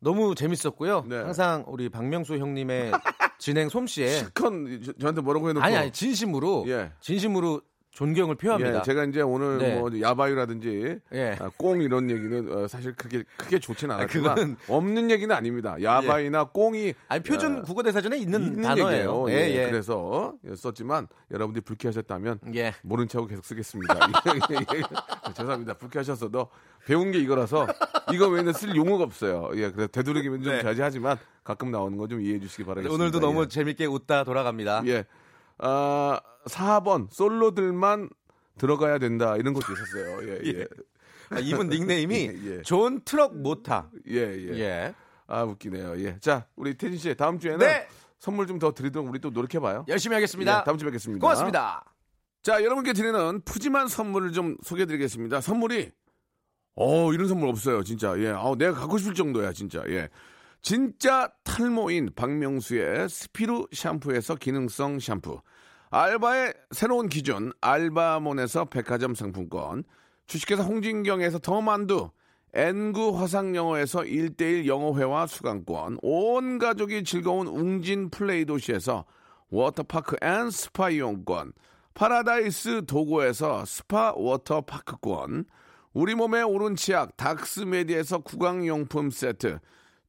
D: 너무 재밌었고요.
A: 네.
D: 항상 우리 박명수 형님의 진행 솜씨에
A: 컨 저- 저한테 뭐라고 해놓고
D: 아니 아니 진심으로
A: 예.
D: 진심으로 존경을 표합니다.
A: 예, 제가 이제 오늘
D: 네.
A: 뭐 야바이라든지
D: 예.
A: 아, 꽁 이런 얘기는 어, 사실 크게 크게 좋지는
D: 아,
A: 않았지만
D: 그거는-
A: 없는 얘기는 아닙니다. 야바이나 꽁이
D: 아니 표준
A: 어,
D: 국어 대사전에 있는,
A: 있는
D: 단어예요.
A: 예,
D: 예,
A: 예. 그래서 썼지만 여러분들이 불쾌하셨다면
D: 예.
A: 모른 척하고 계속 쓰겠습니다. 예, 예, 예. 죄송합니다. 불쾌하셨어도 배운 게 이거라서 이거 외에는 쓸 용어가 없어요. 예, 그래서 되도록이면 좀
D: 네.
A: 자제하지만 가끔 나오는 거 좀 이해해 주시기 바라겠습니다.
D: 오늘도 너무
A: 예.
D: 재밌게 웃다 돌아갑니다.
A: 예. 아, 4번 솔로들만 들어가야 된다 이런 것도 있었어요. 예, 예.
D: 아, 이분 닉네임이
A: 예, 예.
D: 존 트럭 모타.
A: 예, 예.
D: 예.
A: 아, 웃기네요. 예. 자, 우리 태진 씨 다음 주에는
D: 네.
A: 선물 좀 더 드리도록 우리 또 노력해 봐요.
D: 열심히 하겠습니다.
A: 다음 주에 뵙겠습니다.
D: 고맙습니다.
A: 자, 여러분께 드리는 푸짐한 선물을 좀 소개해 드리겠습니다. 선물이 어, 이런 선물 없어요, 진짜. 예. 아, 내가 갖고 싶을 정도야, 진짜. 예. 진짜 탈모인 박명수의 스피루 샴푸에서 기능성 샴푸. 알바의 새로운 기준 알바몬에서 백화점 상품권. 주식회사 홍진경에서 더만두. N구 화상영어에서 1대1 영어회화 수강권. 온 가족이 즐거운 웅진 플레이 도시에서 워터파크 and 스파 이용권. 파라다이스 도고에서 스파 워터파크권. 우리 몸의 오른 치약 닥스메디에서 구강용품 세트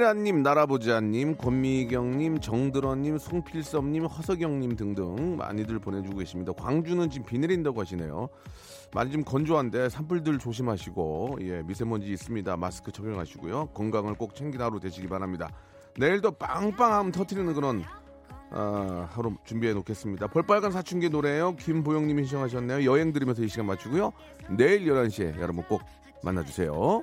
A: 이미라님, 나라보자님, 권미경님, 정드러님, 송필섭님, 허석영님 등등 많이들 보내주고 계십니다. 광주는 지금 비 내린다고 하시네요. 많이 좀 건조한데 산불들 조심하시고 예, 미세먼지 있습니다. 마스크 착용하시고요. 건강을 꼭 챙기는 하루 되시기 바랍니다. 내일도 빵빵함 터트리는 그런 아, 하루 준비해 놓겠습니다. 볼빨간 사춘기 노래요. 김보영님이 신청하셨네요. 여행 들으면서 이 시간 맞추고요. 내일 11시에 여러분 꼭 만나주세요.